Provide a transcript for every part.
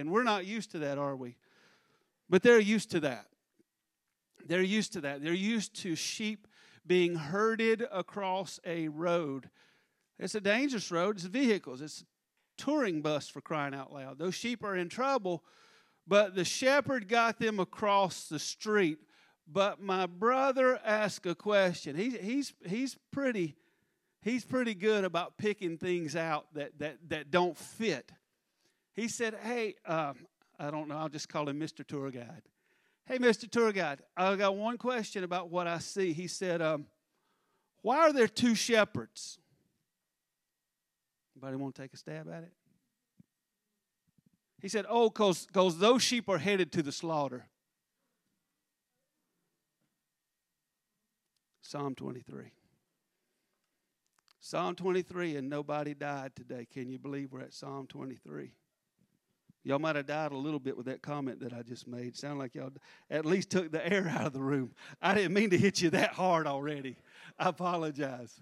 And we're not used to that, are we? But they're used to that. They're used to that. They're used to sheep being herded across a road. It's a dangerous road, it's vehicles, it's a touring bus for crying out loud. Those sheep are in trouble, but the shepherd got them across the street. But my brother asked a question. He, he's, he's pretty he's pretty good about picking things out that, that, that don't fit. He said, Hey, um, I don't know, I'll just call him Mr. Tour Guide. Hey, Mr. Tour Guide, I got one question about what I see. He said, um, Why are there two shepherds? Anybody want to take a stab at it? He said, Oh, because those sheep are headed to the slaughter. Psalm 23. Psalm 23, and nobody died today. Can you believe we're at Psalm 23? Y'all might have died a little bit with that comment that I just made. Sound like y'all at least took the air out of the room. I didn't mean to hit you that hard already. I apologize.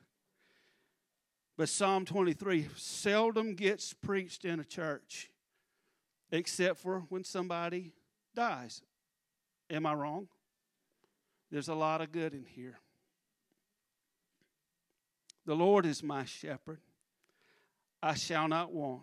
But Psalm 23 seldom gets preached in a church except for when somebody dies. Am I wrong? There's a lot of good in here. The Lord is my shepherd. I shall not want.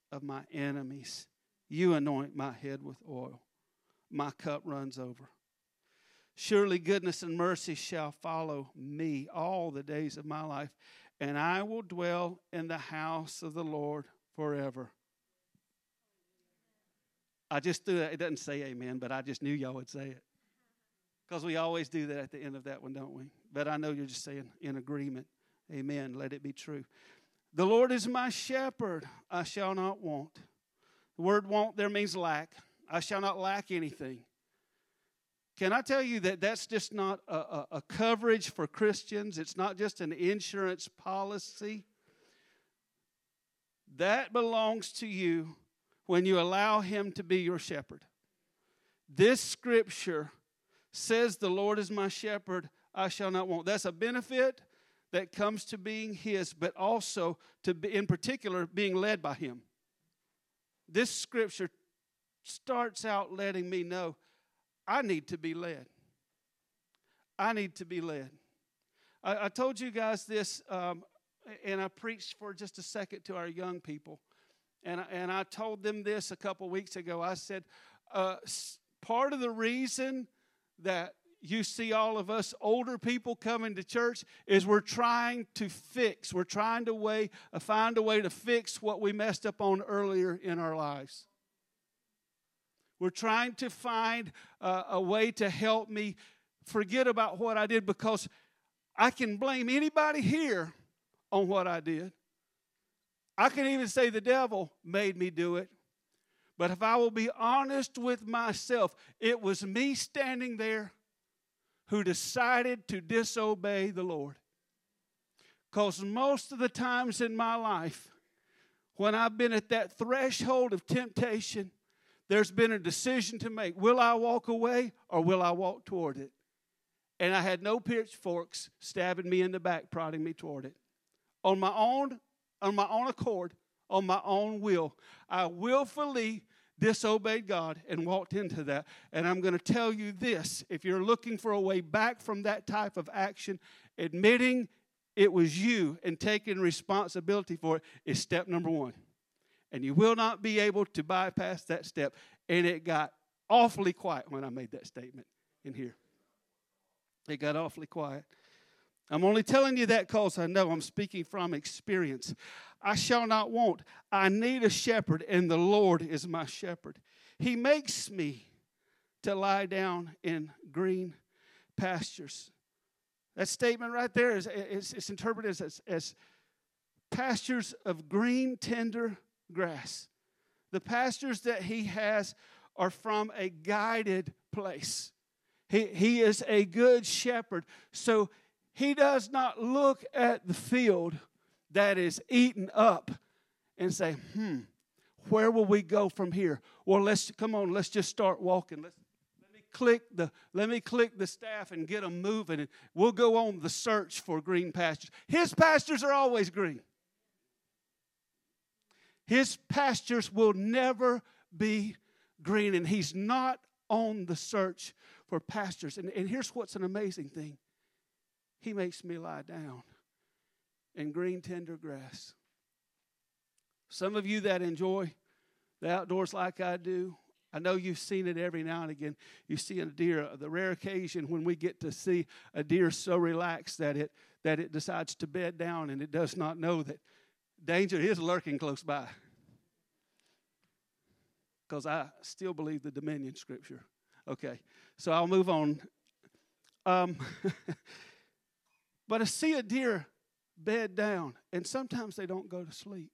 of my enemies. You anoint my head with oil. My cup runs over. Surely goodness and mercy shall follow me all the days of my life, and I will dwell in the house of the Lord forever. I just threw that. It doesn't say amen, but I just knew y'all would say it. Because we always do that at the end of that one, don't we? But I know you're just saying in agreement. Amen. Let it be true. The Lord is my shepherd, I shall not want. The word want there means lack. I shall not lack anything. Can I tell you that that's just not a, a, a coverage for Christians? It's not just an insurance policy. That belongs to you when you allow Him to be your shepherd. This scripture says, The Lord is my shepherd, I shall not want. That's a benefit that comes to being His, but also to be, in particular, being led by Him. This scripture starts out letting me know I need to be led. I need to be led. I, I told you guys this, um, and I preached for just a second to our young people. And I, and I told them this a couple weeks ago. I said, uh, part of the reason that you see all of us older people coming to church is we're trying to fix we're trying to way uh, find a way to fix what we messed up on earlier in our lives. We're trying to find uh, a way to help me forget about what i did because i can blame anybody here on what i did. I can even say the devil made me do it. But if I will be honest with myself, it was me standing there who decided to disobey the Lord. Because most of the times in my life, when I've been at that threshold of temptation, there's been a decision to make. Will I walk away or will I walk toward it? And I had no pitchforks stabbing me in the back, prodding me toward it. On my own, on my own accord, on my own will, I willfully disobeyed God and walked into that. And I'm going to tell you this if you're looking for a way back from that type of action, admitting it was you and taking responsibility for it is step number one. And you will not be able to bypass that step. And it got awfully quiet when I made that statement in here. It got awfully quiet. I'm only telling you that because I know I'm speaking from experience. I shall not want. I need a shepherd, and the Lord is my shepherd. He makes me to lie down in green pastures. That statement right there is, is, is interpreted as, as pastures of green, tender grass. The pastures that he has are from a guided place. He, he is a good shepherd. So he does not look at the field that is eaten up and say, hmm, where will we go from here? Well, let's come on, let's just start walking. Let's let me click the let me click the staff and get them moving, and we'll go on the search for green pastures. His pastures are always green. His pastures will never be green, and he's not on the search for pastures. And, and here's what's an amazing thing He makes me lie down in green, tender grass. Some of you that enjoy the outdoors like I do, I know you've seen it every now and again. You see a deer, the rare occasion when we get to see a deer so relaxed that it that it decides to bed down and it does not know that danger is lurking close by. Because I still believe the dominion scripture. Okay, so I'll move on. Um, but I see a deer bed down, and sometimes they don't go to sleep.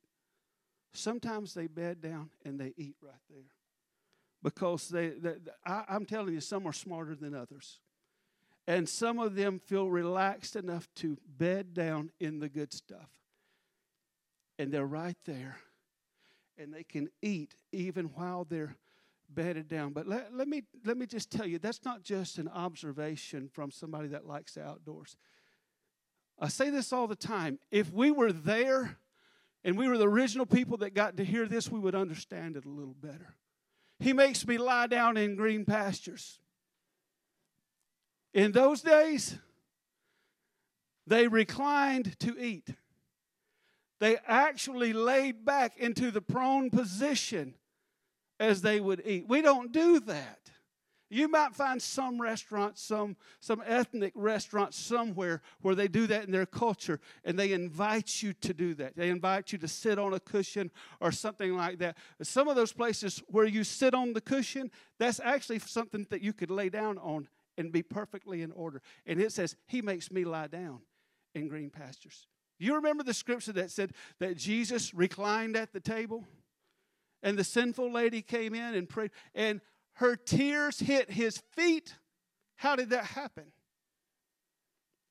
Sometimes they bed down and they eat right there. Because they, they I, I'm telling you, some are smarter than others. And some of them feel relaxed enough to bed down in the good stuff. And they're right there. And they can eat even while they're bedded down. But let, let, me, let me just tell you that's not just an observation from somebody that likes the outdoors. I say this all the time. If we were there and we were the original people that got to hear this, we would understand it a little better. He makes me lie down in green pastures. In those days, they reclined to eat. They actually laid back into the prone position as they would eat. We don't do that. You might find some restaurants, some, some ethnic restaurants somewhere where they do that in their culture and they invite you to do that. They invite you to sit on a cushion or something like that. Some of those places where you sit on the cushion, that's actually something that you could lay down on and be perfectly in order. And it says, He makes me lie down in green pastures. You remember the scripture that said that Jesus reclined at the table? And the sinful lady came in and prayed, and her tears hit his feet. How did that happen?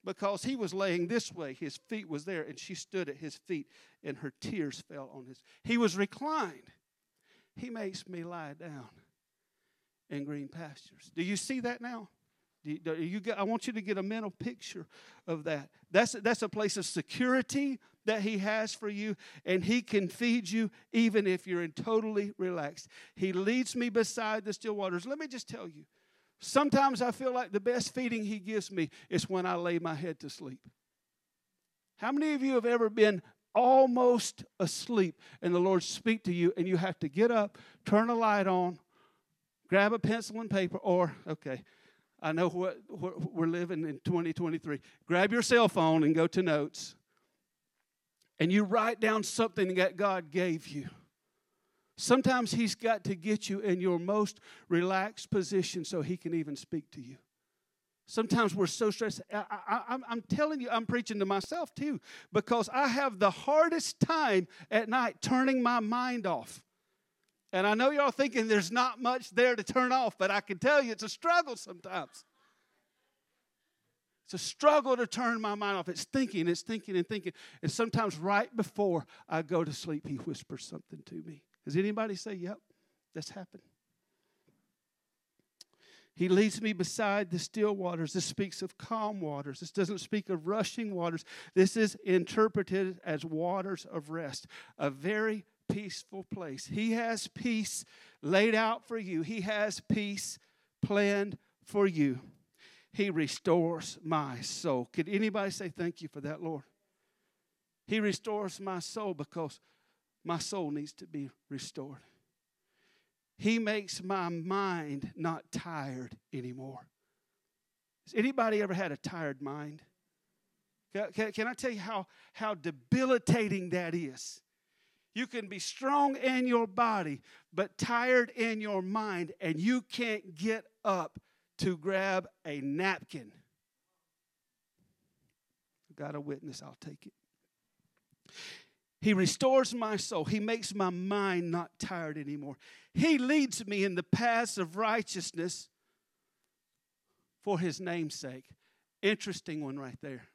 Because he was laying this way, his feet was there, and she stood at his feet, and her tears fell on his. He was reclined. He makes me lie down in green pastures. Do you see that now? You, you get, I want you to get a mental picture of that. That's, that's a place of security that He has for you, and He can feed you even if you're in totally relaxed. He leads me beside the still waters. Let me just tell you sometimes I feel like the best feeding He gives me is when I lay my head to sleep. How many of you have ever been almost asleep and the Lord speak to you and you have to get up, turn a light on, grab a pencil and paper, or, okay, I know what, what we're living in 2023. Grab your cell phone and go to notes. And you write down something that God gave you. Sometimes He's got to get you in your most relaxed position so He can even speak to you. Sometimes we're so stressed. I, am telling you, I'm preaching to myself too, because I have the hardest time at night turning my mind off. And I know y'all thinking there's not much there to turn off, but I can tell you it's a struggle sometimes. It's a struggle to turn my mind off. It's thinking, it's thinking and thinking. And sometimes right before I go to sleep, he whispers something to me. Does anybody say, Yep, that's happened? He leads me beside the still waters. This speaks of calm waters. This doesn't speak of rushing waters. This is interpreted as waters of rest, a very peaceful place. He has peace laid out for you, He has peace planned for you. He restores my soul. Could anybody say thank you for that, Lord? He restores my soul because my soul needs to be restored. He makes my mind not tired anymore. Has anybody ever had a tired mind? Can, can, can I tell you how, how debilitating that is? You can be strong in your body, but tired in your mind, and you can't get up to grab a napkin. Got a witness, I'll take it. He restores my soul. He makes my mind not tired anymore. He leads me in the paths of righteousness for his name's sake. Interesting one right there.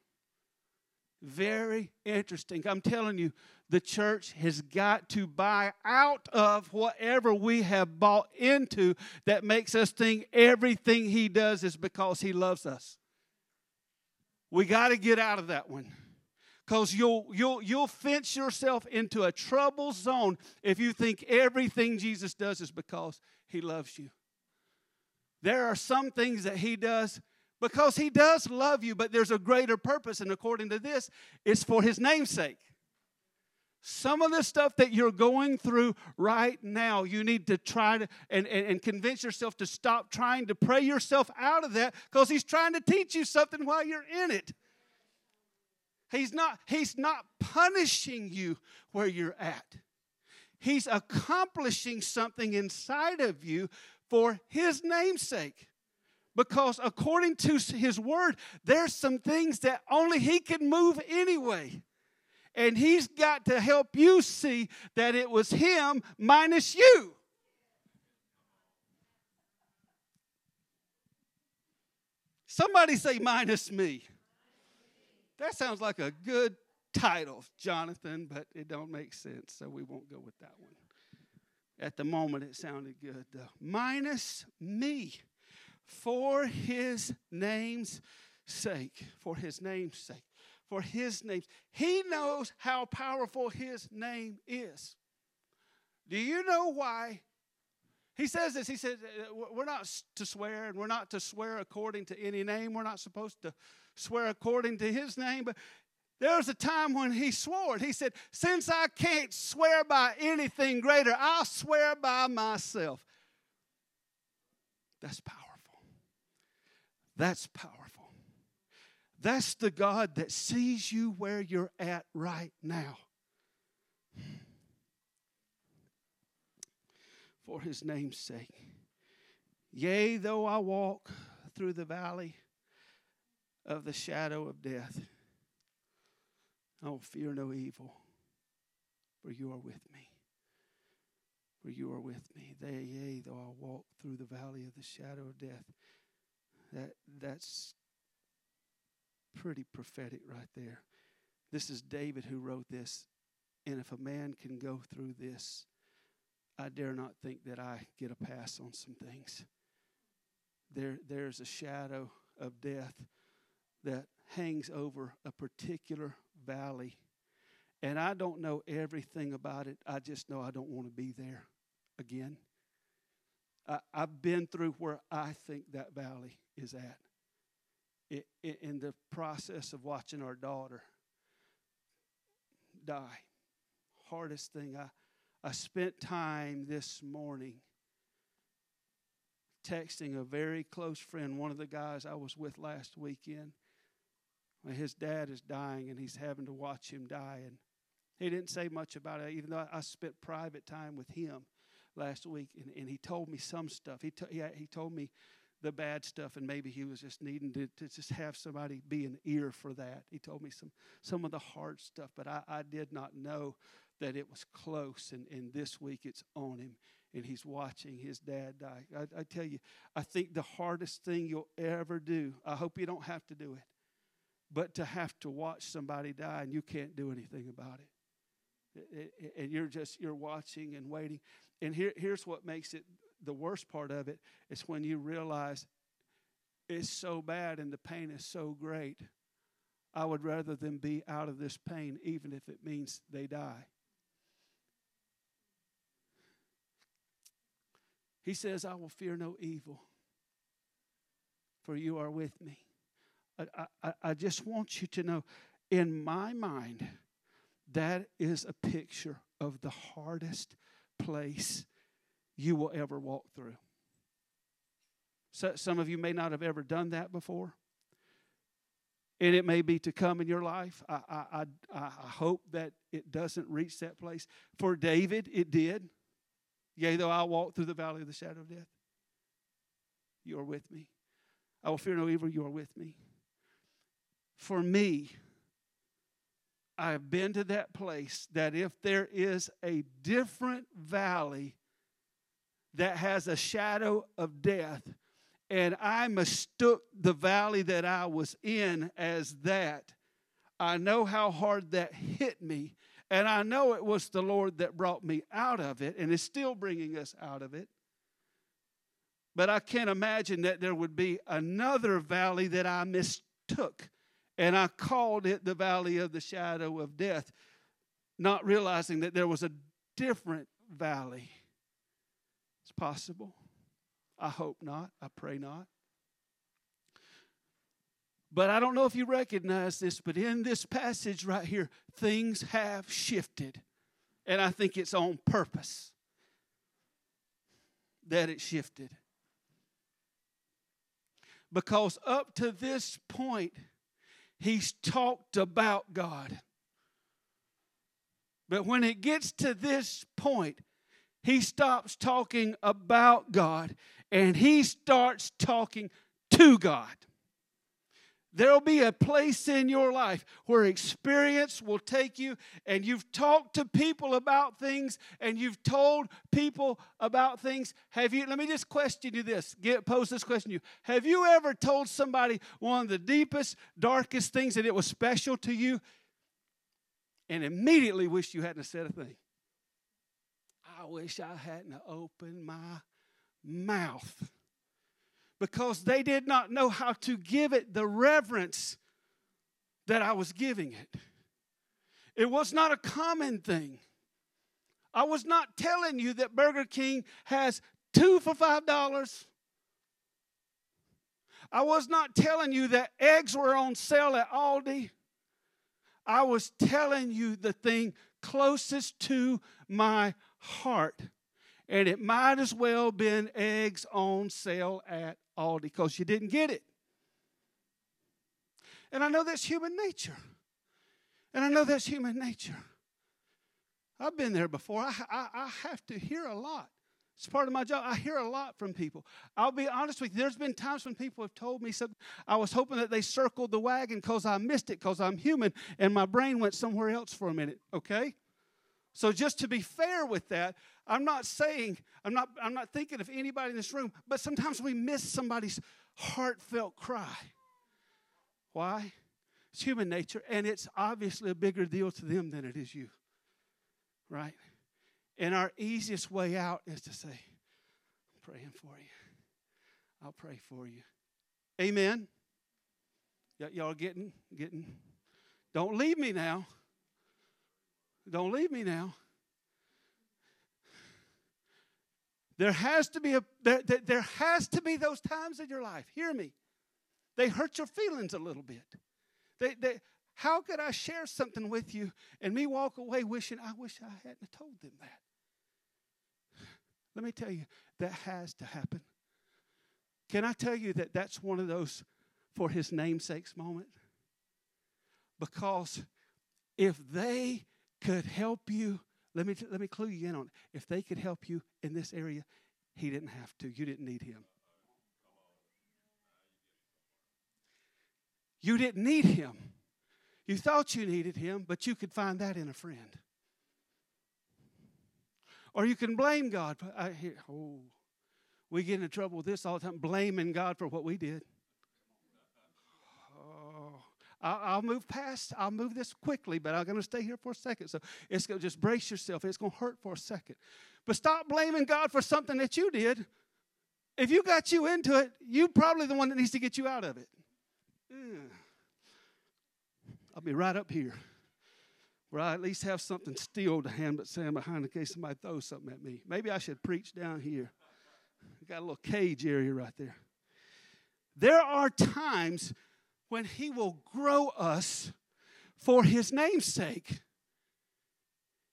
Very interesting. I'm telling you, the church has got to buy out of whatever we have bought into that makes us think everything he does is because he loves us. We got to get out of that one because you'll, you'll, you'll fence yourself into a trouble zone if you think everything Jesus does is because he loves you. There are some things that he does because he does love you, but there's a greater purpose, and according to this, it's for his namesake. Some of the stuff that you're going through right now, you need to try to and, and, and convince yourself to stop trying to pray yourself out of that because he's trying to teach you something while you're in it. He's not, he's not punishing you where you're at. He's accomplishing something inside of you for his namesake. Because according to his word, there's some things that only he can move anyway. And he's got to help you see that it was him minus you. Somebody say minus me. That sounds like a good title, Jonathan, but it don't make sense, so we won't go with that one. At the moment, it sounded good, though. Minus me, for his name's sake. For his name's sake. For his name's He knows how powerful his name is. Do you know why he says this. He says, uh, We're not to swear, and we're not to swear according to any name. We're not supposed to swear according to his name. But there was a time when he swore. He said, Since I can't swear by anything greater, I'll swear by myself. That's powerful. That's powerful. That's the God that sees you where you're at right now. For his name's sake. Yea, though I walk through the valley of the shadow of death, I will fear no evil, for you are with me. For you are with me. Yea, though I walk through the valley of the shadow of death. That that's pretty prophetic right there. This is David who wrote this. And if a man can go through this, I dare not think that I get a pass on some things. There, there's a shadow of death that hangs over a particular valley. And I don't know everything about it. I just know I don't want to be there again. I, have been through where I think that valley is at. It, it, in the process of watching our daughter die. Hardest thing. I, I spent time this morning texting a very close friend, one of the guys I was with last weekend his dad is dying and he's having to watch him die. And he didn't say much about it, even though I, spent private time with him last week. And, and he told me some stuff. He, t- he, he told me the bad stuff, and maybe he was just needing to, to just have somebody be an ear for that. He told me some, some of the hard stuff, but I, I did not know that it was close. And, and this week it's on him and he's watching his dad die. I, I, tell you, I think the hardest thing you'll ever do, I hope you don't have to do it, but to have to watch somebody die and you can't do anything about it. And you're just, you're watching and waiting. And here, here's what makes it the worst part of it is when you realize it's so bad and the pain is so great. I would rather them be out of this pain, even if it means they die. He says, I will fear no evil, for you are with me. I, I, I just want you to know, in my mind, that is a picture of the hardest place you will ever walk through. So, some of you may not have ever done that before. And it may be to come in your life. I, I, I, I hope that it doesn't reach that place. For David, it did. Yea, though I walk through the valley of the shadow of death, you are with me. I will fear no evil, you are with me for me, I've been to that place that if there is a different valley that has a shadow of death, and I mistook the valley that I was in as that, I know how hard that hit me. And I know it was the Lord that brought me out of it and is still bringing us out of it. But I can't imagine that there would be another valley that I mistook. And I called it the valley of the shadow of death, not realizing that there was a different valley. It's possible. I hope not. I pray not. But I don't know if you recognize this, but in this passage right here, things have shifted. And I think it's on purpose that it shifted. Because up to this point, he's talked about God. But when it gets to this point, he stops talking about God and he starts talking to God. There'll be a place in your life where experience will take you, and you've talked to people about things and you've told people about things. Have you, let me just question you this, get, pose this question to you. Have you ever told somebody one of the deepest, darkest things that it was special to you and immediately wished you hadn't said a thing? I wish I hadn't opened my mouth because they did not know how to give it the reverence that I was giving it. It was not a common thing. I was not telling you that Burger King has two for five dollars. I was not telling you that eggs were on sale at Aldi. I was telling you the thing closest to my heart. And it might as well been eggs on sale at Aldi because you didn't get it. And I know that's human nature. And I know that's human nature. I've been there before. I, I, I, have to hear a lot. It's part of my job. I hear a lot from people. I'll be honest with you. There's been times when people have told me something. I was hoping that they circled the wagon because I missed it because I'm human and my brain went somewhere else for a minute. Okay? So just to be fair with that, I'm not saying, I'm not, I'm not thinking of anybody in this room, but sometimes we miss somebody's heartfelt cry. Why? It's human nature, and it's obviously a bigger deal to them than it is you. Right? And our easiest way out is to say, I'm praying for you. I'll pray for you. Amen. Y- y'all getting, getting, don't leave me now. Don't leave me now. There has to be a there, there has to be those times in your life. Hear me. They hurt your feelings a little bit. They, they, how could I share something with you and me walk away wishing I wish I hadn't told them that? Let me tell you, that has to happen. Can I tell you that that's one of those for his namesake's moment? Because if they could help you let me, let me clue you in on it. If they could help you in this area, he didn't have to. You didn't need him. You didn't need him. You thought you needed him, but you could find that in a friend. Or you can blame God. I hear, oh, we get into trouble with this all the time, blaming God for what we did. I'll, move past, I'll move this quickly, but I'm going to stay here for a second. So it's going to just brace yourself. It's going to hurt for a second. But stop blaming God for something that you did. If you got you into it, you're probably the one that needs to get you out of it. I'll be right up here where I at least have something steel to hand but stand behind in case somebody throws something at me. Maybe I should preach down here. got a little cage area right there. There are times when He will grow us for His name's sake.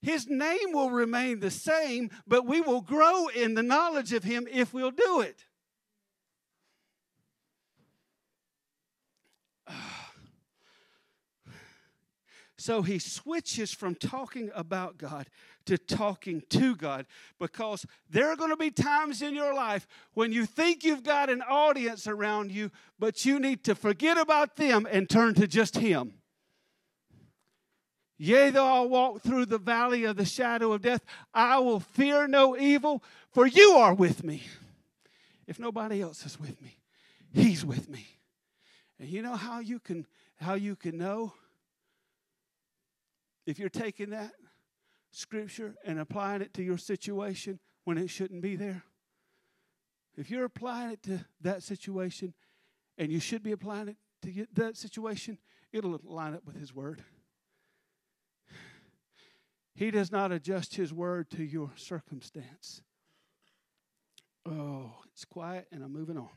His name will remain the same, but we will grow in the knowledge of Him if we'll do it. So he switches from talking about God to talking to God because there are going to be times in your life when you think you've got an audience around you, but you need to forget about them and turn to just Him. Yea, though I walk through the valley of the shadow of death, I will fear no evil, for you are with me. If nobody else is with me, He's with me. And you know how you can how you can know if you're taking that scripture and applying it to your situation when it shouldn't be there? If you're applying it to that situation and you should be applying it to that situation, it'll line up with His Word. He does not adjust His Word to your circumstance. Oh, it's quiet and I'm moving on.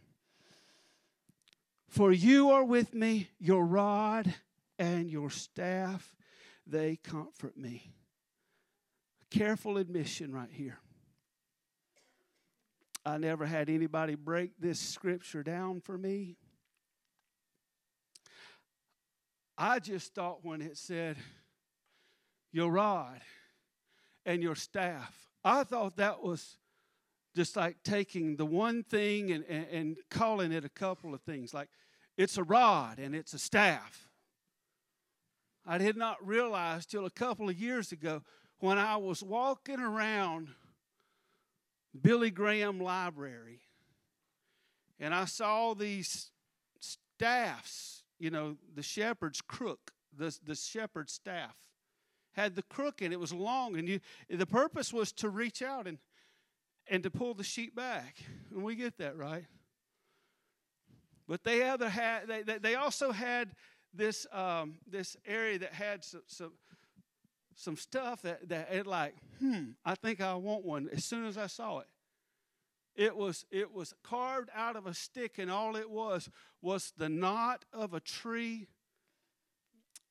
For you are with me, your rod and your staff, they comfort me. Careful admission right here. I never had anybody break this scripture down for me. I just thought when it said, your rod and your staff, I thought that was just like taking the one thing and, and, and, calling it a couple of things. Like it's a rod and it's a staff. I did not realize till a couple of years ago when I was walking around Billy Graham Library and I saw these staffs, you know, the shepherd's crook, the, the shepherd's staff had the crook and it was long and you the purpose was to reach out and and to pull the sheep back. And we get that, right? But they other had they, they also had this um, this area that had some, some some stuff that that it like hmm I think I want one as soon as I saw it. It was it was carved out of a stick and all it was was the knot of a tree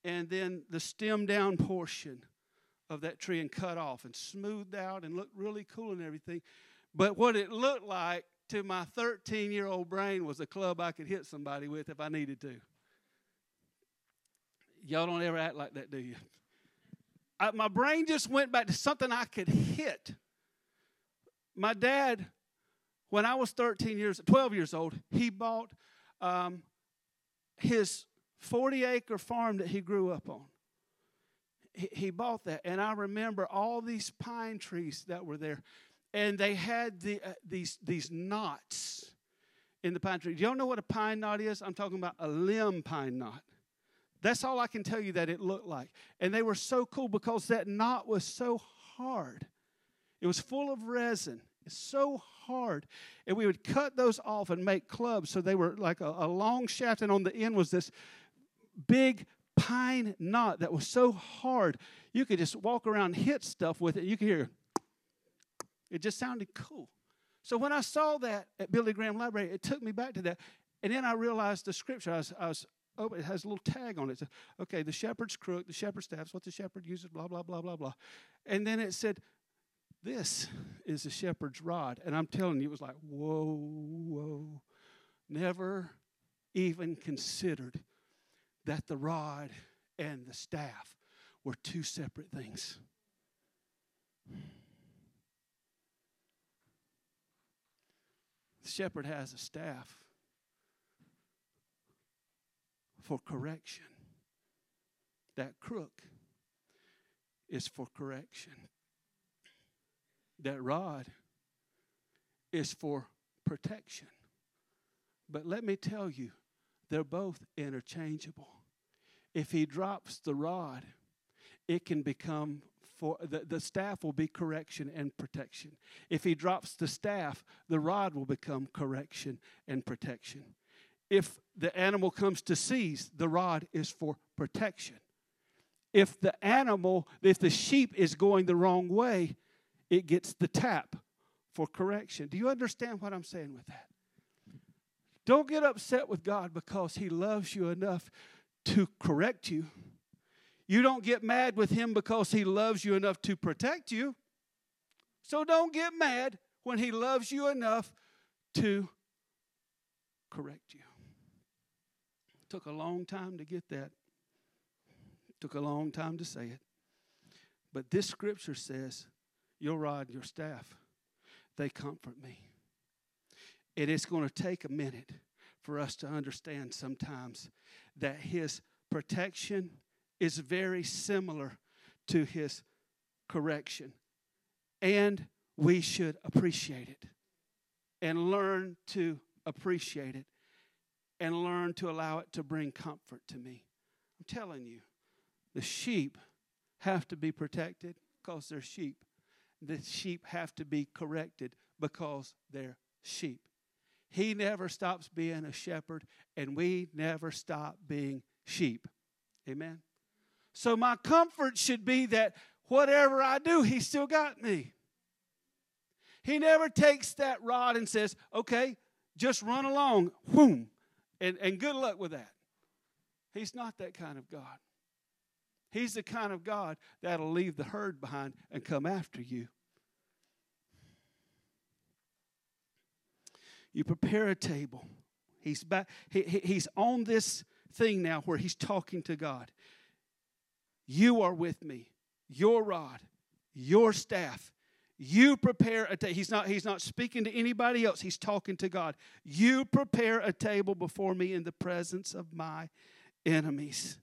and then the stem down portion of that tree and cut off and smoothed out and looked really cool and everything. But what it looked like to my 13 year old brain was a club I could hit somebody with if I needed to. Y'all don't ever act like that, do you? I, my brain just went back to something I could hit. My dad, when I was 13 years, 12 years old, he bought um, his 40 acre farm that he grew up on. He, bought that, and I remember all these pine trees that were there and they had the, uh, these, these knots in the pine tree. Do y'all know what a pine knot is? I'm talking about a limb pine knot. That's all I can tell you that it looked like. And they were so cool because that knot was so hard. It was full of resin. It's so hard. And we would cut those off and make clubs. So they were like a, a long shaft, and on the end was this big pine knot that was so hard you could just walk around hit stuff with it. You could hear it just sounded cool. So when I saw that at Billy Graham Library, it took me back to that. And then I realized the scripture. I was, I was oh, it has a little tag on it. Okay, the shepherd's crook, the shepherd's staff, what the shepherd uses, blah, blah, blah, blah, blah. And then it said, this is the shepherd's rod. And I'm telling you, it was like, whoa, whoa. Never even considered that the rod and the staff were two separate things. The shepherd has a staff for correction. That crook is for correction. That rod is for protection. But let me tell you, they're both interchangeable. If he drops the rod, it can become for the, the staff will be correction and protection. If he drops the staff, the rod will become correction and protection. If the animal comes to seize, the rod is for protection. If the animal, if the sheep is going the wrong way, it gets the tap for correction. Do you understand what I'm saying with that? Don't get upset with God because He loves you enough to correct you you don't get mad with him because he loves you enough to protect you. So don't get mad when he loves you enough to correct you. Took a long time to get that. Took a long time to say it. But this scripture says, Your rod and your staff, they comfort me. And it's going to take a minute for us to understand sometimes that his protection is very similar to his correction. And we should appreciate it and learn to appreciate it and learn to allow it to bring comfort to me. I'm telling you, the sheep have to be protected because they're sheep. The sheep have to be corrected because they're sheep. He never stops being a shepherd, and we never stop being sheep. Amen. So, my comfort should be that whatever I do, He still got me. He never takes that rod and says, okay, just run along, whoom, and, and good luck with that. He's not that kind of God. He's the kind of God that'll leave the herd behind and come after you. You prepare a table. He's back. He, he, he's on this thing now where he's talking to God. You are with me. Your rod, your staff. You prepare a table. He's not, he's not speaking to anybody else. He's talking to God. You prepare a table before me in the presence of my enemies.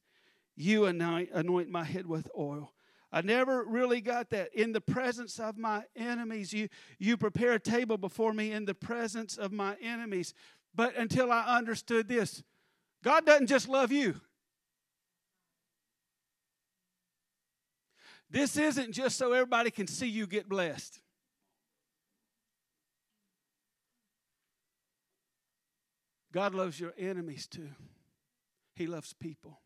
You anoint, anoint my head with oil. I never really got that. In the presence of my enemies, you, you prepare a table before me in the presence of my enemies. But until I understood this, God doesn't just love you. This isn't just so everybody can see you get blessed. God loves your enemies too. He loves people.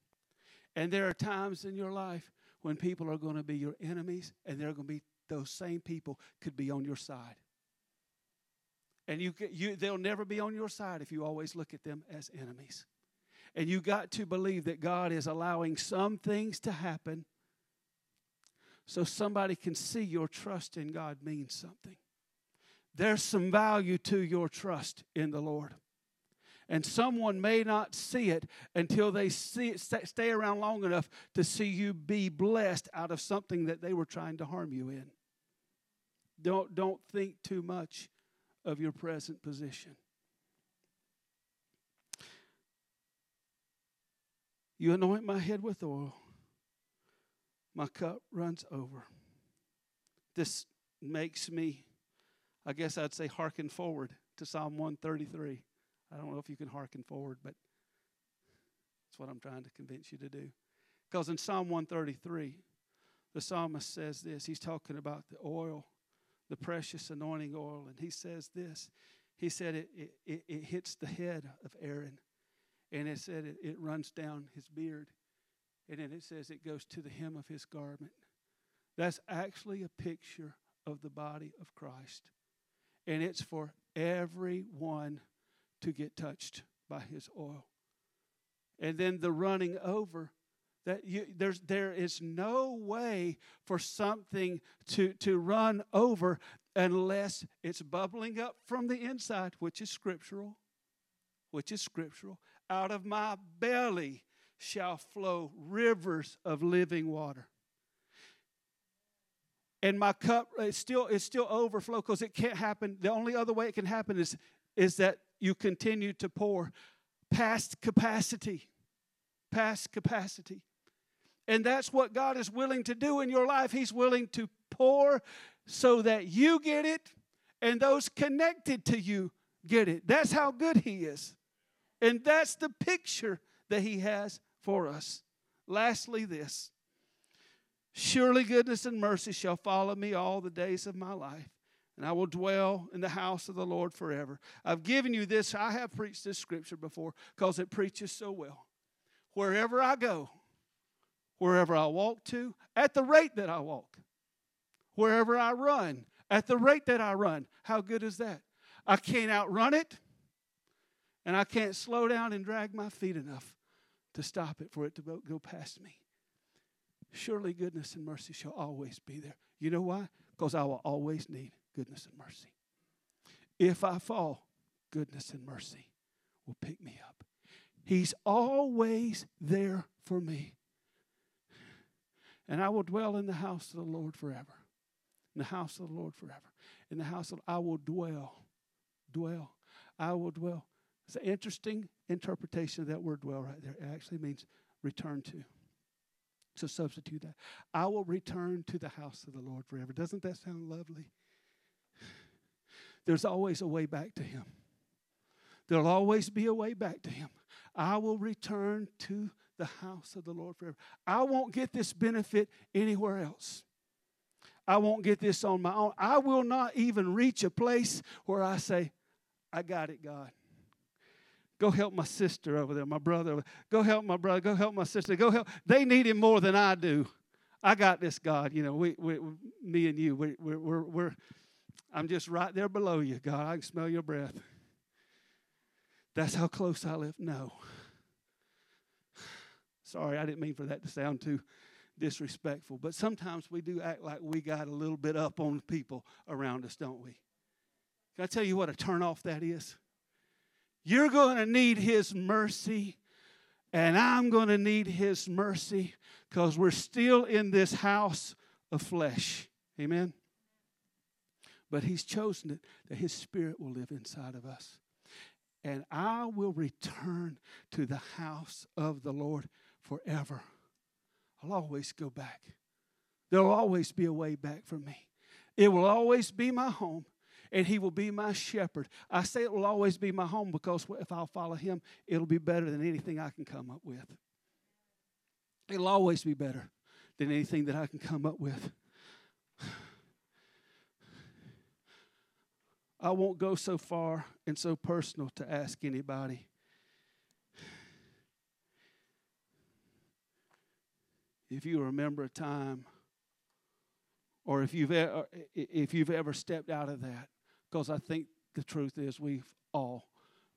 And there are times in your life when people are going to be your enemies, and they're going to be those same people could be on your side. And you, you, they'll never be on your side if you always look at them as enemies. And you got to believe that God is allowing some things to happen so somebody can see your trust in God means something. There's some value to your trust in the Lord. And someone may not see it until they see it, stay around long enough to see you be blessed out of something that they were trying to harm you in. Don't, don't think too much of your present position. You anoint my head with oil, my cup runs over. This makes me, I guess I'd say, hearken forward to Psalm 133. I don't know if you can hearken forward, but that's what I'm trying to convince you to do. Because in Psalm 133, the psalmist says this. He's talking about the oil, the precious anointing oil, and he says this. He said it, it, it, it hits the head of Aaron, and it said it, it runs down his beard, and then it says it goes to the hem of his garment. That's actually a picture of the body of Christ, and it's for everyone to get touched by his oil. And then the running over that you, there's there is no way for something to to run over unless it's bubbling up from the inside which is scriptural which is scriptural out of my belly shall flow rivers of living water and my cup uh, is still it's still overflow because it can't happen the only other way it can happen is is that you continue to pour past capacity. Past capacity. And that's what God is willing to do in your life. He's willing to pour so that you get it and those connected to you get it. That's how good He is. And that's the picture that He has for us. Lastly, this Surely goodness and mercy shall follow me all the days of my life and I will dwell in the house of the Lord forever. I've given you this, I have preached this scripture before because it preaches so well. Wherever I go, wherever I walk to, at the rate that I walk, wherever I run, at the rate that I run, how good is that? I can't outrun it, and I can't slow down and drag my feet enough to stop it for it to go past me. Surely goodness and mercy shall always be there. You know why? Because I will always need goodness and mercy. If I fall, goodness and mercy will pick me up. He's always there for me. And I will dwell in the house of the Lord forever. In the house of the Lord forever. In the house of I will dwell. Dwell. I will dwell. It's an interesting interpretation of that word dwell right there. It actually means return to. So substitute that. I will return to the house of the Lord forever. Doesn't that sound lovely? There's always a way back to Him. There'll always be a way back to Him. I will return to the house of the Lord forever. I won't get this benefit anywhere else. I won't get this on my own. I will not even reach a place where I say, I got it, God. Go help my sister over there, my brother. Go help my brother. Go help my sister. Go help. They need him more than I do. I got this, God. You know, we, we me and you, we, we're, we're, we're, I'm just right there below you, God. I can smell your breath. That's how close I live. No. Sorry, I didn't mean for that to sound too disrespectful, but sometimes we do act like we got a little bit up on people around us, don't we? Can I tell you what a turnoff that is? You're going to need His mercy, and I'm going to need His mercy because we're still in this house of flesh. Amen? But He's chosen it that His Spirit will live inside of us. And I will return to the house of the Lord forever. I'll always go back. There'll always be a way back for me. It will always be my home and he will be my shepherd. I say it will always be my home because if I'll follow him, it'll be better than anything I can come up with. It'll always be better than anything that I can come up with. I won't go so far and so personal to ask anybody. If you remember a time, or if you've, if you've ever stepped out of that, because I think the truth is we've all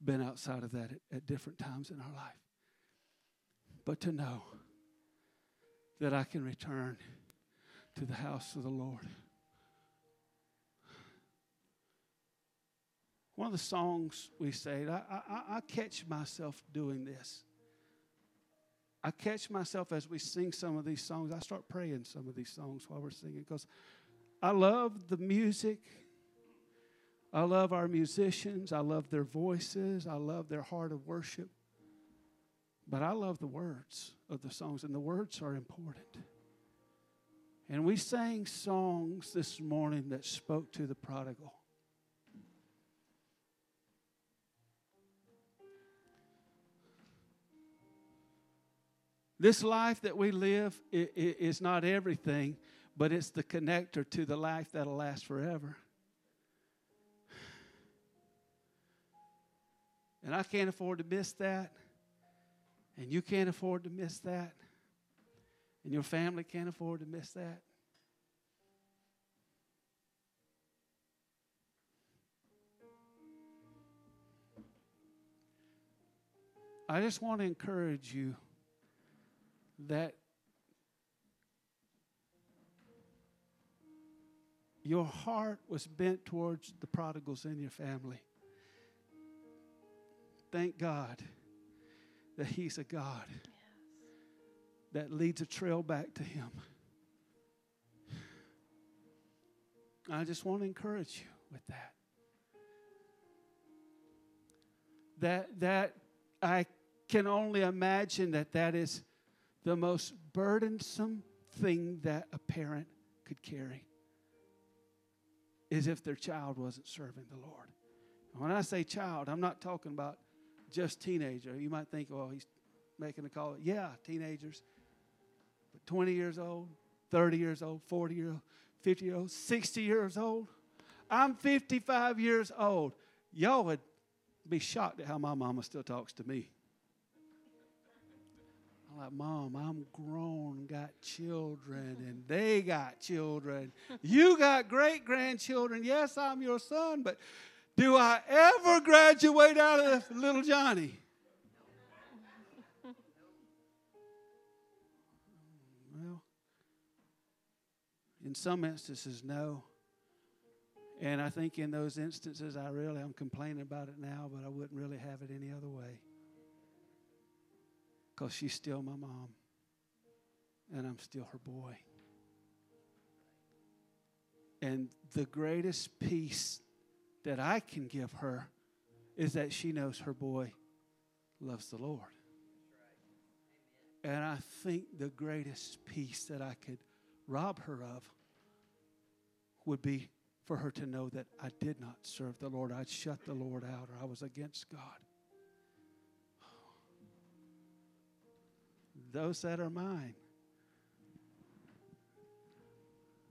been outside of that at, at different times in our life. But to know that I can return to the house of the Lord. One of the songs we say, I, I, I, catch myself doing this. I catch myself as we sing some of these songs. I start praying some of these songs while we're singing because I love the music. I love our musicians. I love their voices. I love their heart of worship. But I love the words of the songs, and the words are important. And we sang songs this morning that spoke to the prodigal. This life that we live is not everything, but it's the connector to the life that'll last forever. And I can't afford to miss that. And you can't afford to miss that. And your family can't afford to miss that. I just want to encourage you that your heart was bent towards the prodigals in your family thank God that He's a God yes. that leads a trail back to Him. I just want to encourage you with that. That that I can only imagine that that is the most burdensome thing that a parent could carry is if their child wasn't serving the Lord. When I say child, I'm not talking about just teenager. You might think, oh, he's making a call. Yeah, teenagers. But 20 years old, 30 years old, 40 years old, 50 years old, 60 years old. I'm 55 years old. Y'all would be shocked at how my mama still talks to me. I'm like, Mom, I'm grown, got children, and they got children. You got great grandchildren. Yes, I'm your son, but do I ever graduate out of little Johnny? Well, in some instances, no. And I think in those instances, I really am complaining about it now, but I wouldn't really have it any other way. Because she's still my mom, and I'm still her boy. And the greatest peace that I can give her is that she knows her boy loves the Lord. And I think the greatest peace that I could rob her of would be for her to know that I did not serve the Lord. I'd shut the Lord out or I was against God. Those that are mine.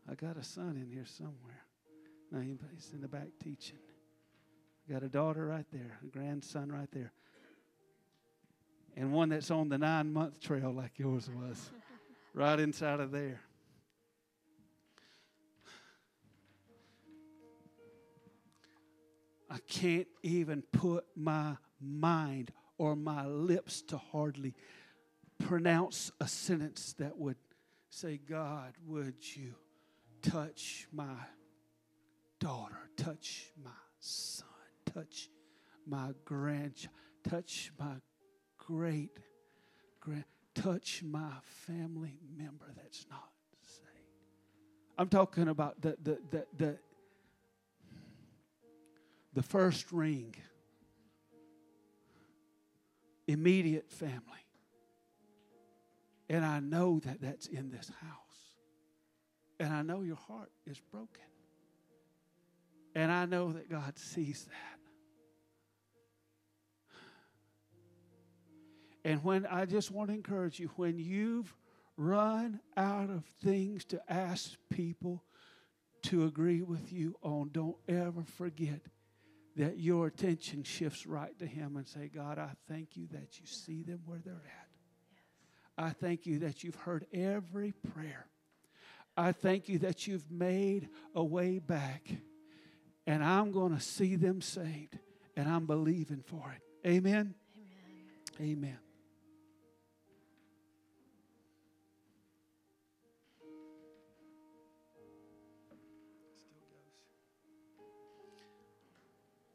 I got a son in here somewhere. No, he's in the back teaching. I got a daughter right there, a grandson right there. And one that's on the nine month trail like yours was, right inside of there. I can't even put my mind or my lips to hardly pronounce a sentence that would say, God, would you touch my daughter, touch my son, touch my grandchild, touch my great grand, touch my family member that's not saved. I'm talking about the, the, the, the the first ring, immediate family. And I know that that's in this house. And I know your heart is broken. And I know that God sees that. And when I just want to encourage you, when you've run out of things to ask people to agree with you on, don't ever forget that your attention shifts right to Him and say, God, I thank you that you see them where they're at. I thank you that you've heard every prayer. I thank you that you've made a way back. And I'm going to see them saved. And I'm believing for it. Amen. Amen. Amen.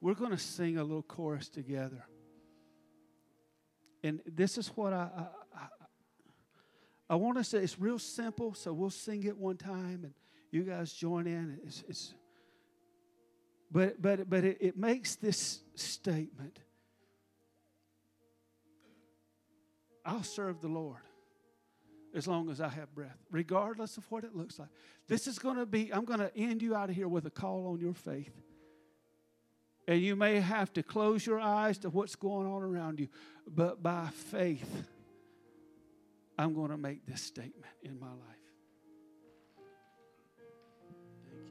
We're going to sing a little chorus together. And this is what I, I, I, I want to say. It's real simple, so we'll sing it one time and you guys join in. It's, it's but but but it, it makes this statement. I'll serve the Lord as long as I have breath, regardless of what it looks like. This is going to be, I'm going to end you out of here with a call on your faith. And you may have to close your eyes to what's going on around you. But by faith, I'm going to make this statement in my life.